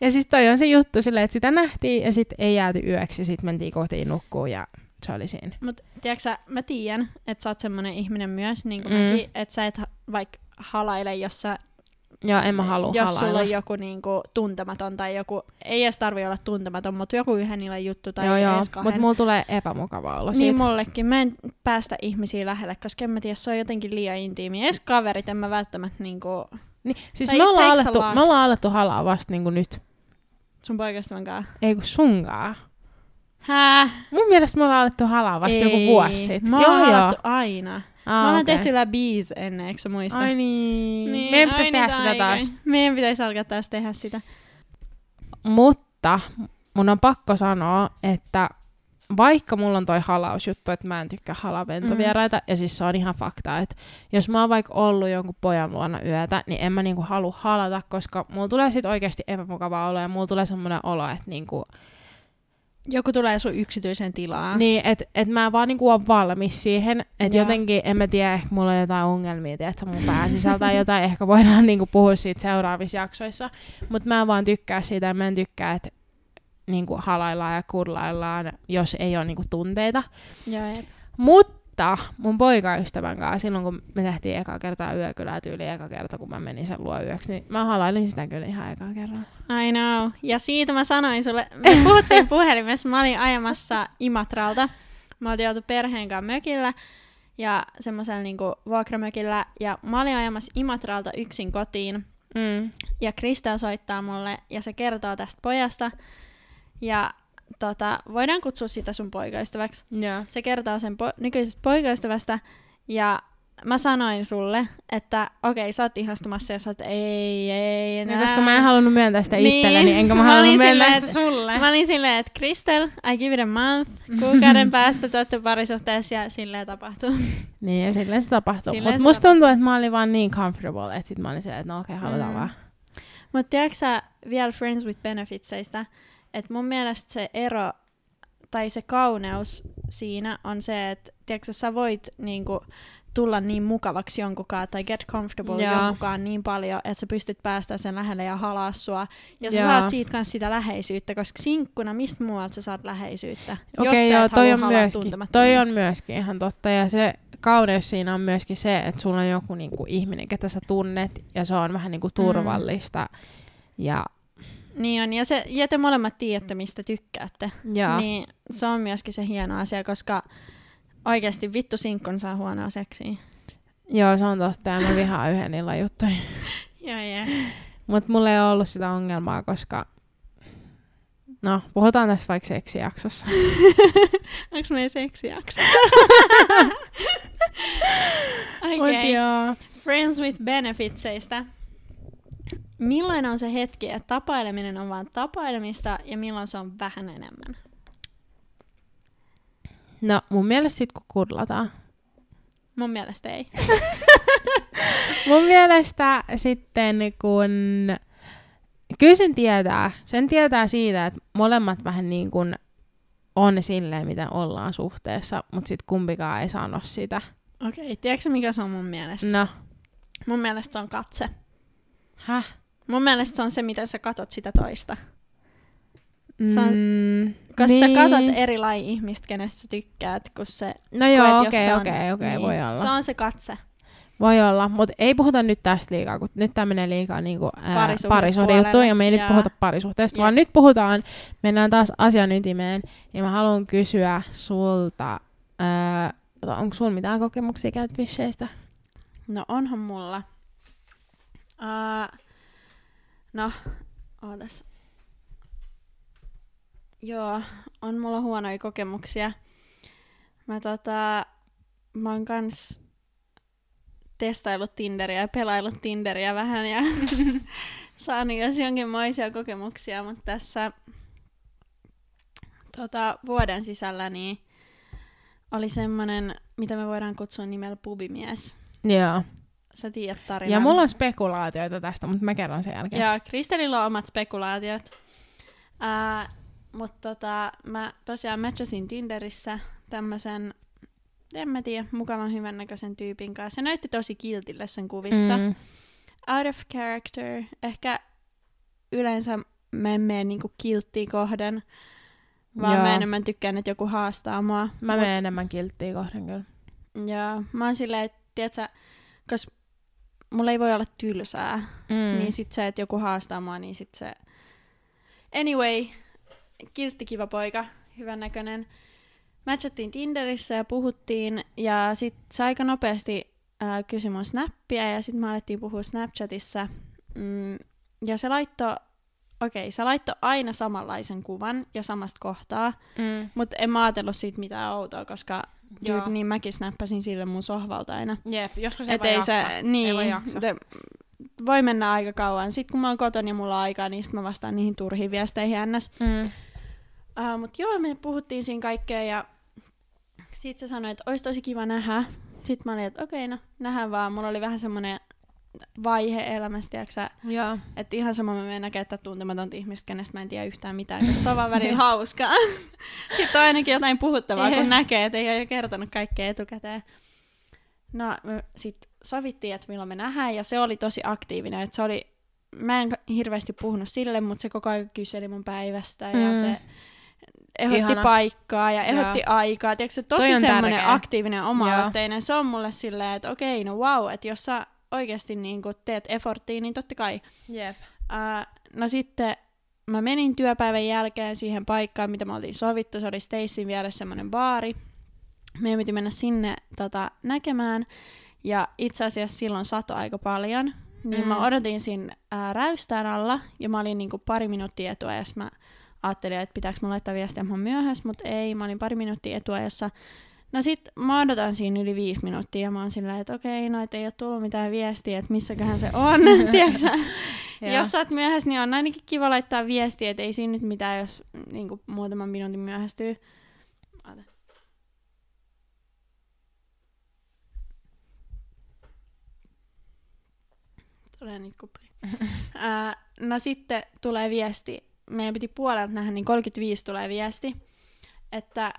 ja siis toi on se juttu silleen, että sitä nähtiin ja sitten ei jääty yöksi ja sitten mentiin kotiin nukkuun ja se oli siinä. Mut tiedätkö sä, mä tiedän, että sä oot semmonen ihminen myös, niin kuin Mm. mäkin, että sä et vaikka halaile, jos sä Joo, en mä halua jos halailla. sulla on joku niinku tuntematon tai joku, ei edes tarvi olla tuntematon, mutta joku yhden illan juttu tai joo, joo, mutta mulla tulee epämukava olo niin siitä. mullekin. Mä en päästä ihmisiä lähelle, koska en mä tiedä, se on jotenkin liian intiimiä. Edes kaverit en mä välttämättä niinku Niin, siis Tai me ollaan, alettu, me ollaan alettu halaa vasta niinku nyt. sun poikastavan kanssa. Ei kun sunkaan. Hää? Mun mielestä me ollaan alettu halaa vasta joku Ei. vuosi sitten. Mä oon halattu aina. Aa, Mä ollaan okei. tehty läpi ennen, eikö muista? Ai niin. niin Meidän pitäisi tehdä niitä sitä aikoja. taas. Meidän pitäisi alkaa taas tehdä sitä. Mutta mun on pakko sanoa, että vaikka mulla on toi halausjuttu, että mä en tykkää halaventovieraita, mm. ja siis se on ihan fakta, että jos mä oon vaikka ollut jonkun pojan luona yötä, niin en mä niinku halua halata, koska mulla tulee sit oikeasti epämukava olo, ja mulla tulee semmoinen olo, että niinku, Joku tulee sun yksityisen tilaan. niin, että et mä vaan niinku oon valmis siihen, että jotenkin, en mä tiedä, ehkä mulla on jotain ongelmia, tiedätkö, mun pää sisältä jotain, ehkä voidaan niinku puhua siitä seuraavissa jaksoissa, mutta mä vaan tykkää siitä, ja mä en tykkää, että niinku halaillaan ja kurlaillaan, jos ei ole niinku tunteita. Joo, jep. Mutta mun poikaystävän kanssa, silloin kun me tehtiin eka kertaa yökylää tyyli eka kerta, kun mä menin sen luo yöksi, niin mä halailin sitä kyllä ihan eka kerran. I know. Ja siitä mä sanoin sulle, me puhuttiin puhelimessa, mä olin ajamassa Imatralta. Mä oltiin oltu perheen kanssa mökillä ja semmoisella niinku vuokramökillä. Ja mä olin ajamassa Imatralta yksin kotiin. Mm. Ja Kristel soittaa mulle ja se kertoo tästä pojasta. Ja tota, voidaan kutsua sitä sun poikaystäväksi. Joo. Se kertoo sen po- nykyisestä poikaystävästä ja mä sanoin sulle, että okei, sä oot ihastumassa ja sä oot ei, ei enää. Ja koska mä en halunnut myöntää sitä Niin. itselleni, enkä mä, Mä halunnut myöntää sitä sulle. Mä olin silleen, että Kristel, I give it a month, kuukauden päästä te ootte parisuhteessa ja silleen tapahtuu. Niin, ja silleen se. Silleen Mutta musta tuntuu, että mä olin vaan niin comfortable, että sit mä olin silleen, että no okei, okay, halutaan mm. vaan. Mutta tiedätkö sä vielä Friends with Benefitseistä, että mun mielestä se ero tai se kauneus siinä on se, että tiedätkö, sä, voit niinku, tulla niin mukavaksi jonkunkaan tai get comfortable Joo. jonkunkaan niin paljon, että sä pystyt päästä sen lähelle ja halaa sua. Ja sä Joo. saat siitä kanssa sitä läheisyyttä, koska sinkkuna, mistä muualta sä saat läheisyyttä? Okei, jos sä joo, et toi on, myöskin, toi on myöskin ihan totta. Ja se kauneus siinä on myöskin se, että sulla on joku niinku ihminen, ketä sä tunnet, ja se on vähän niinku turvallista. Ja, Niin on, ja, se, ja te molemmat tiedätte, mistä tykkäätte. ja Niin se on myöskin se hieno asia, koska oikeasti vittu sinkkun saa huonoa seksiä. joo, se on totta, ja mä vihaan yhden illan juttuja. Joo, joo. Mutta mulla ei ole ollut sitä ongelmaa, koska... No, puhutaan tästä vaikka seksijaksossa. Onks meidän seksijakso? Okei. joo. Friends with Benefitseistä. Milloin on se hetki, että tapaileminen on vain tapailemista ja milloin se on vähän enemmän? No mun mielestä sit kun kudlataan. Mun mielestä ei. Mun mielestä sitten kun... Kyllä sen tietää. Sen tietää siitä, että molemmat vähän niin kuin on silleen, miten ollaan suhteessa, mutta sitten kumpikaan ei sano sitä. Okei, okay, tiedätkö mikä se on mun mielestä? No. Mun mielestä se on katse. Häh? Mun mielestä se on se, miten sä katot sitä toista. Se on- Mm, Koska niin. sä katot eri laji ihmistä, kenestä sä tykkäät, kun se... No joo, okei, okei, okei, niin, voi olla. Se on se katse. Voi olla, mutta ei puhuta nyt tästä liikaa, kun nyt tämä menee liikaa niinku, ää, Parisuhdepuolelle, parisuhdejuttuun ja me ei nyt jaa. puhuta parisuhteesta, Jep. vaan nyt puhutaan, mennään taas asian ytimeen ja mä haluan kysyä sulta, ää, onko sulla mitään kokemuksia catfisheistä? No onhan mulla. Uh, no, ootas. Joo, on mulla huonoja kokemuksia. Mä tota, mä oon kans testaillut Tinderia ja pelaillut Tinderia vähän ja saanut jos jonkinmoisia kokemuksia, mutta tässä tota, vuoden sisällä niin oli semmonen, mitä me voidaan kutsua nimellä pubimies. Joo. Sä tiedät tarinan. Ja mulla on spekulaatioita tästä, mutta mä kerron sen jälkeen. Ja Kristelillä on omat spekulaatiot. Ää, mutta tota, mä tosiaan matchasin Tinderissä tämmöisen, en mä tiedä, mukavan hyvännäköisen tyypin kanssa. Se näytti tosi kiltille sen kuvissa. Mm. Out of character. Ehkä yleensä mä en mene niinku kilttiin kohden, vaan Joo. mä enemmän tykkään, että joku haastaa mua. Mä menen enemmän kilttiä kohden kyllä. Ja mä oon silleen, että tiedätkö, koska mulla ei voi olla tylsää, Mm. Niin sit se, että joku haastaa mua, niin sit se... Anyway, kiltti kiva poika, hyvän näköinen. Matchattiin Tinderissä ja puhuttiin, ja sit se aika nopeasti ää, kysyi mun snappia, ja sit me alettiin puhua Snapchatissa. Mm, ja se laittoi, okei, okay, se laittoi aina samanlaisen kuvan ja samasta kohtaa, Mm. mutta en mä ajatellut siitä mitään outoa, koska Joo. dude, niin mäkin snappasin sille mun sohvalta aina. Jep, joskus ei Et ei jaksa. se, niin, ei voi jaksa. te, voi mennä aika kauan. Sitten kun mä oon kotona ja mulla on aikaa, niin sit mä vastaan niihin turhiin viesteihin ns. Mm. Uh, Mutta joo, me puhuttiin siinä kaikkea ja sit se sanoi, että olisi tosi kiva nähdä. Sitten mä olin, että okei, no nähdään vaan. Mulla oli vähän semmoinen vaihe elämässä, tiiäksä, Joo. että ihan sama mä menen tätä tuntematonta ihmistä, kenestä mä en tiedä yhtään mitään, koska se on vaan välillä hauskaa. Sitten on ainakin jotain puhuttavaa, kun näkee, että ei ole kertonut kaikkea etukäteen. No, me sit sovittiin, että milloin me nähdään, ja se oli tosi aktiivinen, että se oli, mä en hirveästi puhunut sille, mutta se koko ajan kyseli mun päivästä, ja Mm. se ehdotti Ihana. paikkaa ja ehdotti aikaa. Tiedätkö, se tosi semmoinen aktiivinen oma-aloitteinen. Se on mulle silleen, että okei, no wow, että jos sä oikeasti niin teet efforttia, niin totta kai. Jep. Uh, no sitten mä menin työpäivän jälkeen siihen paikkaan, mitä me oltiin sovittu. Se oli Stacyn vieressä semmoinen baari. Meidän piti mennä sinne tota, näkemään. Ja itse asiassa silloin sato aika paljon. Niin Mm. mä odotin siinä ää, räystään alla. Ja mä olin niinku pari minuuttia etuajassa. Mä ajattelin, että pitääkö mä laittaa viestiä, että mä myöhässä. Mutta ei, mä olin pari minuuttia etuajassa. No sit mä odotan siinä yli viisi minuuttia ja mä oon silleen, että okei, no et ei ole tullut mitään viestiä, että missäköhän se on, tiedätkö. Jos sä oot myöhässä, niin on ainakin kiva laittaa viestiä, että ei siinä nyt mitään, jos niin kuin, muutaman minuutin myöhästyy. Oota. Tulee niitä kuplia. Ää, no sitten tulee viesti, meidän piti puolelta nähdä, niin 35 tulee viesti, että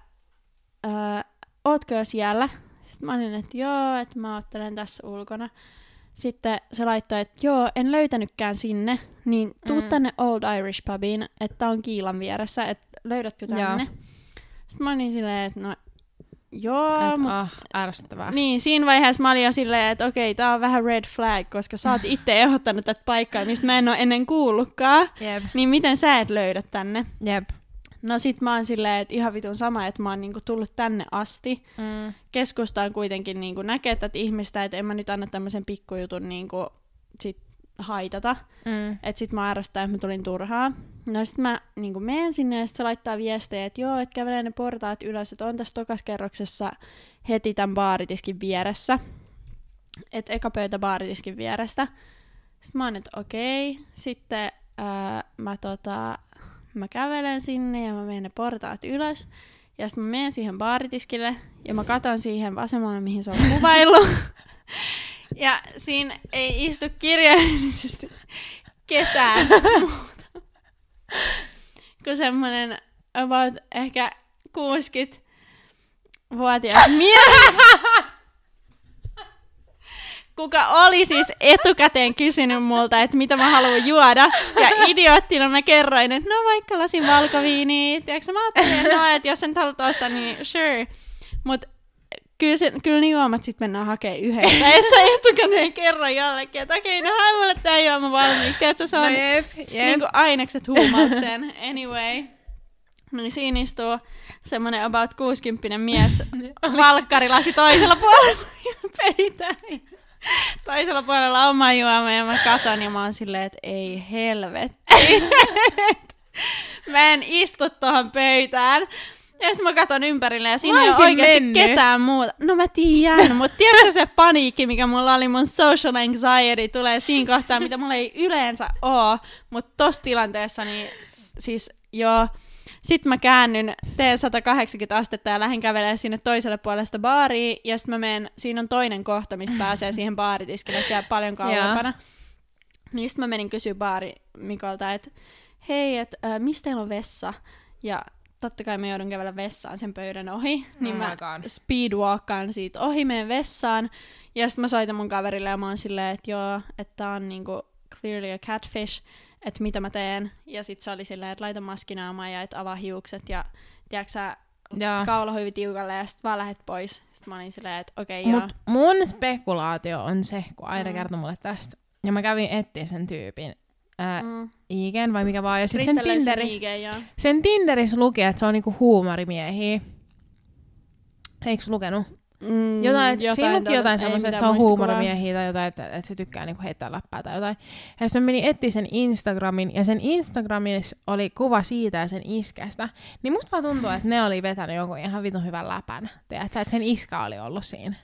ää, ootko jo siellä? Sitten mä olin, että joo, että mä ottelen tässä ulkona. Sitten se laittoi, että joo, en löytänytkään sinne, niin tuu Mm. tänne Old Irish Pubiin, että on kiilan vieressä, että löydätkö tänne? Joo. Sitten mä olin silleen, että no joo, Et, mutta ah, ärsyttävää. niin, siinä vaiheessa mä olin jo silleen, että okei, tää on vähän red flag, koska sä oot itse ehdottanut tätä paikkaa, mistä mä en ole ennen kuullutkaan. Jep. Niin miten sä et löydä tänne? Jep. No sit mä oon silleen, että ihan vitun sama, että mä oon niinku tullut tänne asti. Mm. Keskustaan kuitenkin niinku näkee tätä ihmistä, että en mä nyt anna tämmöisen pikkujutun niinku sit haitata. Mm. Että sit mä ärsyttää, että mä tulin turhaa. No sit mä niinku menen sinne ja sit se laittaa viestejä, että joo, että kävelee ne portaat ylös, että on tässä tokaskerroksessa heti tämän baaritiskin vieressä. että eka pöytä baaritiskin vierestä. Sitten mä oon, että okei. Sitten ää, mä, tota, mä kävelen sinne ja mä menen ne portaat ylös. Ja sitten mä menen siihen baaritiskille ja mä katon siihen vasemmalle, mihin se on kuvaillut. ja siinä ei istu kirjaimellisesti ketään muuta. Kun semmonen about ehkä 60-vuotias mies kuka oli siis etukäteen kysynyt multa, että mitä mä haluan juoda. Ja idioottina mä kerroin, että no vaikka lasin valkoviiniä. Tiedätkö, mä ajattelin, että no, että jos sen haluat ostaa, niin sure. Mut kyllä, se, kyllä ne juomat sit mennään hakemaan yhdessä. Et sä etukäteen kerro jollekin, että okei, okay, no hae mulle tää juoma valmiiksi. Tiedätkö, se on No jep, jep. niinku ainekset huumauksen. Anyway. Niin siinä istuu semmonen about 60 mies valkkarilasi toisella puolella pöytää. Toisella puolella oma juoma ja mä katon ja mä oon silleen, että ei helvetti. mä en istu tuohon pöytään. Ja sitten mä katon ympärille ja siinä ei ole oikeasti mennyt. ketään muuta. No mä tiedän, mutta tiedätkö se paniikki, mikä mulla oli, mun social anxiety tulee siinä kohtaa, mitä mulla ei yleensä oo. Mutta tossa tilanteessa niin siis joo. Sitten mä käännyn, teen 180 astetta ja lähden kävelemään sinne toiselle puolelle sitä baaria. Ja sitten mä menen, siinä on toinen kohta, mistä pääsee siihen baaritiskille, siellä paljon kauempana. Niin sitten mä menin kysyä baari Mikolta, että hei, että äh, mistä teillä on vessa? Ja totta kai mä joudun kävellä vessaan sen pöydän ohi. Niin Oh mä speedwalkaan siitä ohi, menen vessaan. Ja sitten mä soitan mun kaverille ja mä oon silleen, että joo, että tää on niinku clearly a catfish, että mitä mä teen. Ja sit se oli silleen, että laita maskinaamaan ja et avaa hiukset ja tiedätkö sä, Joo. kaula hyvin tiukalle ja sit vaan lähet pois. Sitten mä olin silleen, että okei okay, joo. Mut mun spekulaatio on se, kun Aira Mm. kertoi mulle tästä. Ja mä kävin etsiä sen tyypin ää, Mm. IGn vai mikä vaan. Ja sit sen Tinderis, IG, joo. sen Tinderis luki, että se on niinku huumorimiehiä. Eikö lukenut? Mm, Jotain, jotain siinä luki jotain semmoista, että se on huumorimiehiä tai jotain, että, että se tykkää niinku heittää läppää tai jotain. Ja sitten mä menin etsiä sen Instagramin, ja sen Instagramissa oli kuva siitä ja sen iskästä. Niin musta vaan tuntuu, että ne oli vetänyt jonkun ihan vitun hyvän läpän. Tiedätkö, että sen iska oli ollut siinä.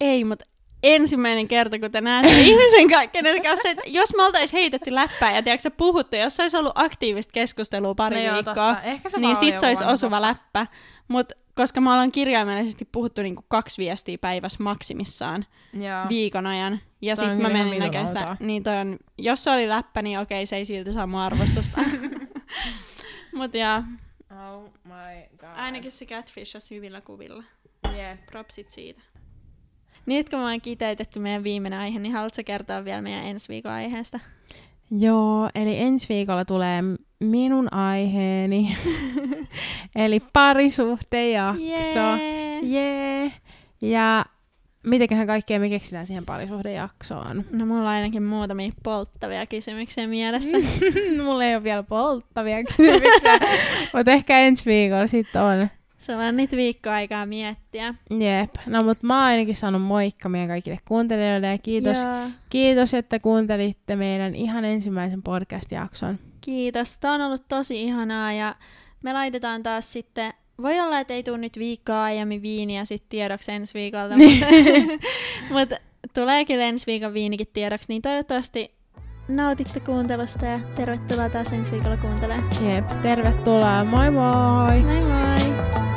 Ei, mutta ensimmäinen kerta, kun te näette ihmisen kenen kanssa, että jos me oltais heitetty läppää ja tiedätkö, puhuttu, jos se olisi ollut aktiivista keskustelua pari No joo, viikkoa. Ehkä se niin sit se olisi osuva läppä. Mutta koska me ollaan kirjaimellisesti puhuttu niinku kaksi viestiä päivässä maksimissaan Joo. viikon ajan, ja sitten mä menin näkemään sitä, niin toi on, jos se oli läppä, niin okei, se ei silti saa mun arvostusta. Mut ja, Oh my god. ainakin se catfish on hyvillä kuvilla. Yeah. Propsit siitä. Nyt kun mä oon kiteytetty meidän viimeinen aihe, niin haluatko kertoa vielä meidän ensi viikon aiheesta? Joo, eli ensi viikolla tulee minun aiheeni. eli parisuhdejakso. Jee! Jee. Ja mitenköhän kaikkea me keksitään siihen parisuhdejaksoon? No mulla on ainakin muutamia polttavia kysymyksiä mielessä. Mulla ei ole vielä polttavia kysymyksiä, mutta ehkä ensi viikolla sitten on. Sulla on nyt viikko aikaa miettiä. Jep. No mut mä oon ainakin saanut moikka meidän kaikille kuuntelijoille ja kiitos, Joo. kiitos että kuuntelitte meidän ihan ensimmäisen podcast-jakson. Kiitos. Tämä on ollut tosi ihanaa ja me laitetaan taas sitten, voi olla, että ei tule nyt viikkoa aiemmin viiniä sitten tiedoksi ensi viikolta, mutta mut tulee kyllä ensi viikon viinikin tiedoksi, niin toivottavasti nautitte kuuntelusta ja tervetuloa taas ensi viikolla kuuntelemaan. Jep, tervetuloa. Moi moi! Moi moi!